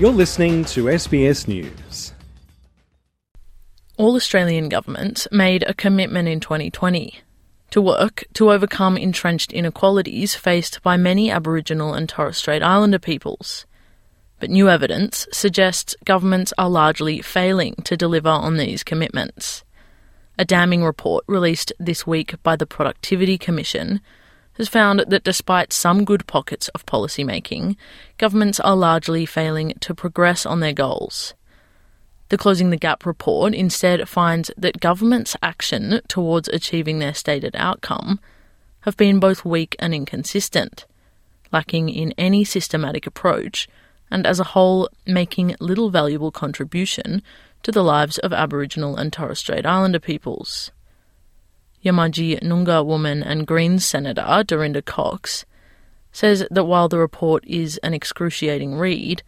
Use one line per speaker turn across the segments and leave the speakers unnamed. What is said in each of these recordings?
You're listening to SBS News.
All Australian governments made a commitment in 2020 to work to overcome entrenched inequalities faced by many Aboriginal and Torres Strait Islander peoples. But new evidence suggests governments are largely failing to deliver on these commitments. A damning report released this week by the Productivity Commission has found that despite some good pockets of policymaking, governments are largely failing to progress on their goals. The Closing the Gap report instead finds that governments' action towards achieving their stated outcome have been both weak and inconsistent, lacking in any systematic approach, and as a whole making little valuable contribution to the lives of Aboriginal and Torres Strait Islander peoples. Yamatji Noongar woman and Greens Senator Dorinda Cox says that while the report is an excruciating read,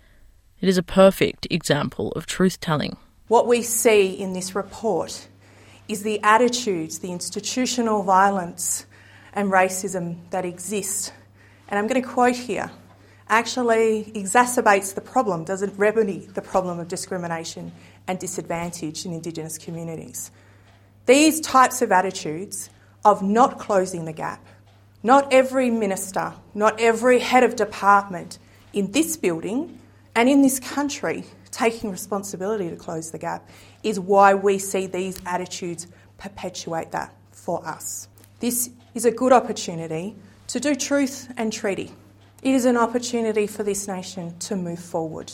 it is a perfect example of truth telling.
What we see in this report is the attitudes, the institutional violence and racism that exist. And I'm going to quote here actually exacerbates the problem, doesn't remedy the problem of discrimination and disadvantage in Indigenous communities. These types of attitudes of not closing the gap, not every minister, not every head of department in this building and in this country taking responsibility to close the gap is why we see these attitudes perpetuate that for us. This is a good opportunity to do truth and treaty. It is an opportunity for this nation to move forward.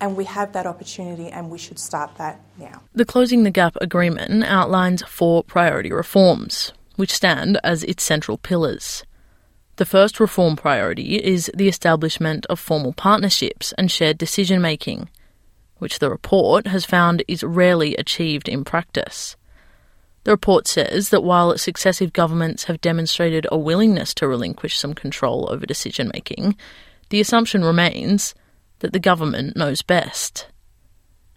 And we have that opportunity and we should start that now.
The Closing the Gap agreement outlines four priority reforms, which stand as its central pillars. The first reform priority is the establishment of formal partnerships and shared decision making, which the report has found is rarely achieved in practice. The report says that while successive governments have demonstrated a willingness to relinquish some control over decision making, the assumption remains that the government knows best.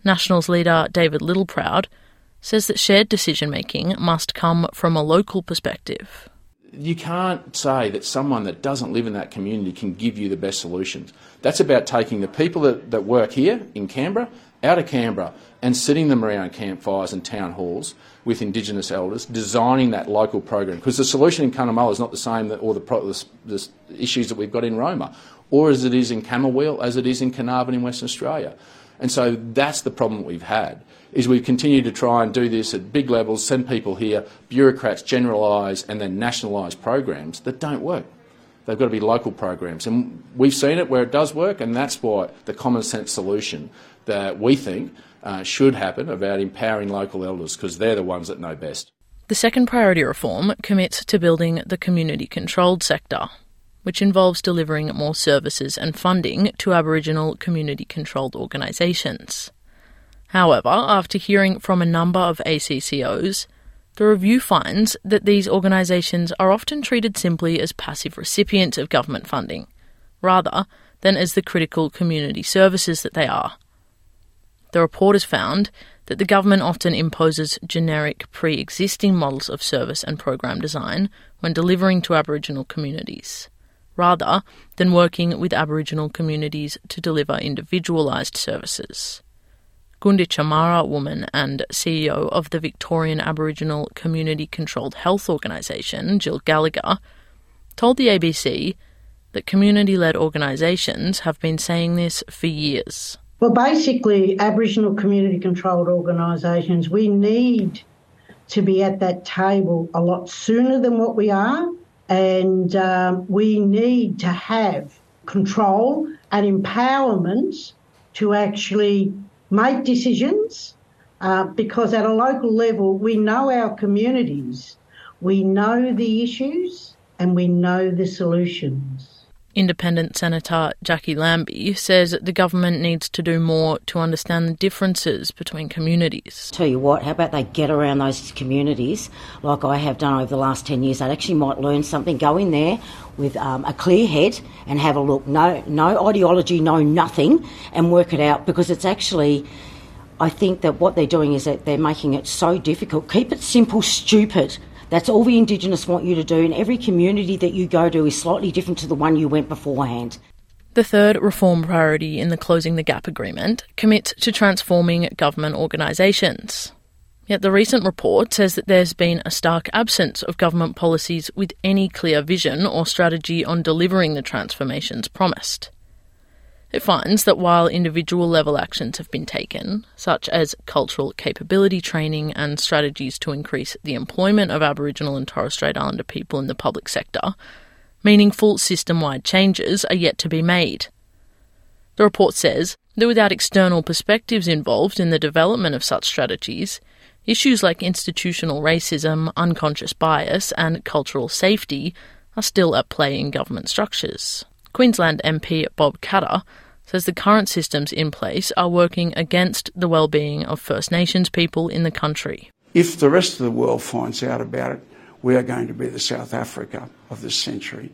Nationals leader David Littleproud says that shared decision making must come from a local perspective
you can't say that someone that doesn't live in that community can give you the best solutions. That's about taking the people that, that work here in Canberra out of Canberra and sitting them around campfires and town halls with Indigenous elders, designing that local program. Because the solution in Cunnamulla is not the same that, the, the, the, issues that we've got in Roma, or as it is in Camooweal, as it is in Carnarvon in Western Australia. And so that's the problem we've had is we continue to try and do this at big levels, send people here, bureaucrats generalise and then nationalise programs that don't work. They've got to be local programs. And we've seen it where it does work, and that's why the common sense solution that we think uh, should happen about empowering local elders because they're the ones that know best.
The second priority reform commits to building the community controlled sector, which involves delivering more services and funding to Aboriginal community controlled organisations. However, after hearing from a number of ACCOs, the review finds that these organisations are often treated simply as passive recipients of government funding, rather than as the critical community services that they are. The report has found that the government often imposes generic pre existing models of service and program design when delivering to Aboriginal communities, rather than working with Aboriginal communities to deliver individualised services. Gunditjmara woman and CEO of the Victorian Aboriginal Community Controlled Health Organisation, Jill Gallagher, told the ABC that community led organisations have been saying this for years.
Well, basically, Aboriginal community controlled organisations, we need to be at that table a lot sooner than what we are, and um, we need to have control and empowerment to actually make decisions uh, because at a local level we know our communities, we know the issues and we know the solutions.
Independent Senator Jacqui Lambie says the government needs to do more to understand the differences between communities.
Tell you what, how about they get around those communities like I have done over the last 10 years? They actually might learn something, go in there with um, a clear head and have a look. No, no ideology, no nothing, and work it out because it's actually. I think that what they're doing is that they're making it so difficult. Keep it simple, stupid. That's all the Indigenous want you to do, and every community that you go to is slightly different to the one you went beforehand.
The third reform priority in the Closing the Gap agreement commits to transforming government organisations. Yet the recent report says that there's been a stark absence of government policies with any clear vision or strategy on delivering the transformations promised. It finds that while individual level actions have been taken, such as cultural capability training and strategies to increase the employment of Aboriginal and Torres Strait Islander people in the public sector, meaningful system wide changes are yet to be made. The report says that without external perspectives involved in the development of such strategies, Issues like institutional racism, unconscious bias, and cultural safety are still at play in government structures. Queensland MP Bob Katter says the current systems in place are working against the well-being of First Nations people in the country.
If the rest of the world finds out about it, we are going to be the South Africa of this century,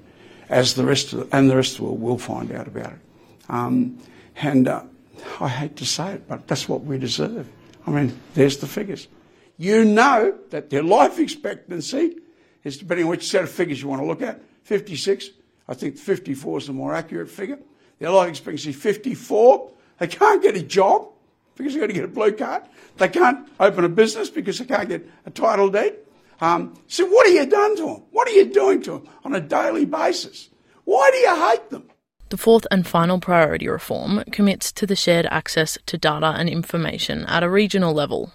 as the rest of the, and the rest of the world will find out about it. Um, and uh, I hate to say it, but that's what we deserve. I mean, there's the figures you know that their life expectancy is, depending on which set of figures you want to look at, 56. I think 54 is the more accurate figure. Their life expectancy is 54. They can't get a job because they've got to get a blue card. They can't open a business because they can't get a title deed. Um, so what have you done to them? What are you doing to them on a daily basis? Why do you hate them?
The fourth and final priority reform commits to the shared access to data and information at a regional level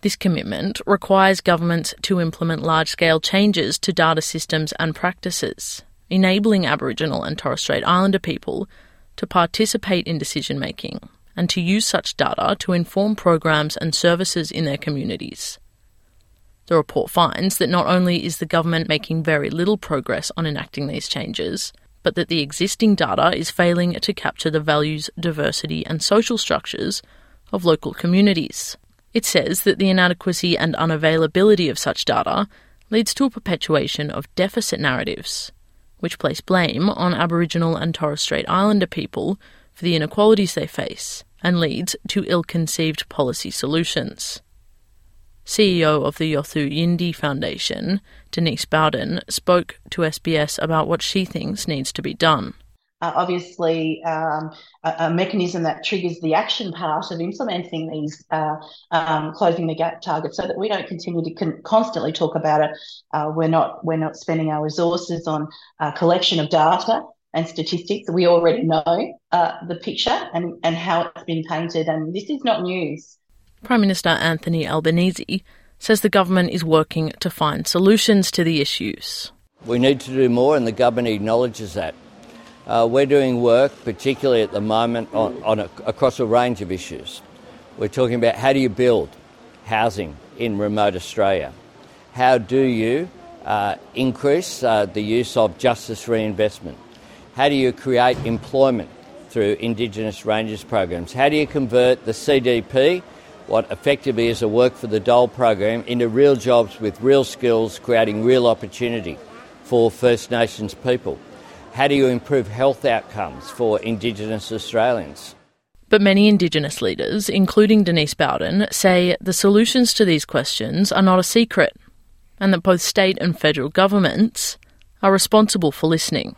this commitment requires governments to implement large scale changes to data systems and practices, enabling Aboriginal and Torres Strait Islander people to participate in decision making and to use such data to inform programs and services in their communities. The report finds that not only is the government making very little progress on enacting these changes, but that the existing data is failing to capture the values, diversity, and social structures of local communities. It says that the inadequacy and unavailability of such data leads to a perpetuation of deficit narratives, which place blame on Aboriginal and Torres Strait Islander people for the inequalities they face and leads to ill conceived policy solutions. CEO of the Yothu Yindi Foundation, Denise Bowden, spoke to SBS about what she thinks needs to be done
uh, obviously um, a, a, mechanism that triggers the action part of implementing these uh, um, closing the gap targets, so that we don't continue to con- constantly talk about it. Uh, we're not we're not spending our resources on uh, collection of data and statistics. We already know uh, the picture and and how it's been painted, and this is not news.
Prime Minister Anthony Albanese says the government is working to find solutions to the issues.
We need to do more, and the government acknowledges that. Uh, we're doing work, particularly at the moment, on, on a, across a range of issues. We're talking about how do you build housing in remote Australia? How do you uh, increase uh, the use of justice reinvestment? How do you create employment through Indigenous Rangers programs? How do you convert the CDP, what effectively is a work for the dole program, into real jobs with real skills, creating real opportunity for First Nations people? How do you improve health outcomes for Indigenous Australians?
But many Indigenous leaders, including Denise Bowden, say the solutions to these questions are not a secret and that both state and federal governments are responsible for listening.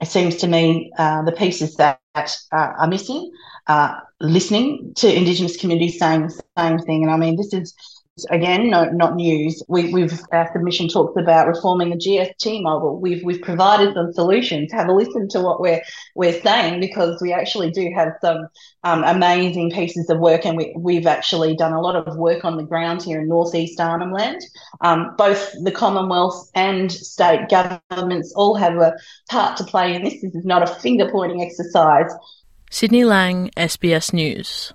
It seems to me uh, the pieces that uh, are missing uh, listening to Indigenous communities saying the same thing. And I mean, this is Again, no, not news. We, have our submission talks about reforming the GST model. We've we've provided some solutions. Have a listen to what we're we're saying because we actually do have some um, amazing pieces of work, and we we've actually done a lot of work on the ground here in northeast Arnhem Land. Um, both the Commonwealth and state governments all have a part to play in this. This is not a finger pointing exercise.
Sydney Lang, SBS News.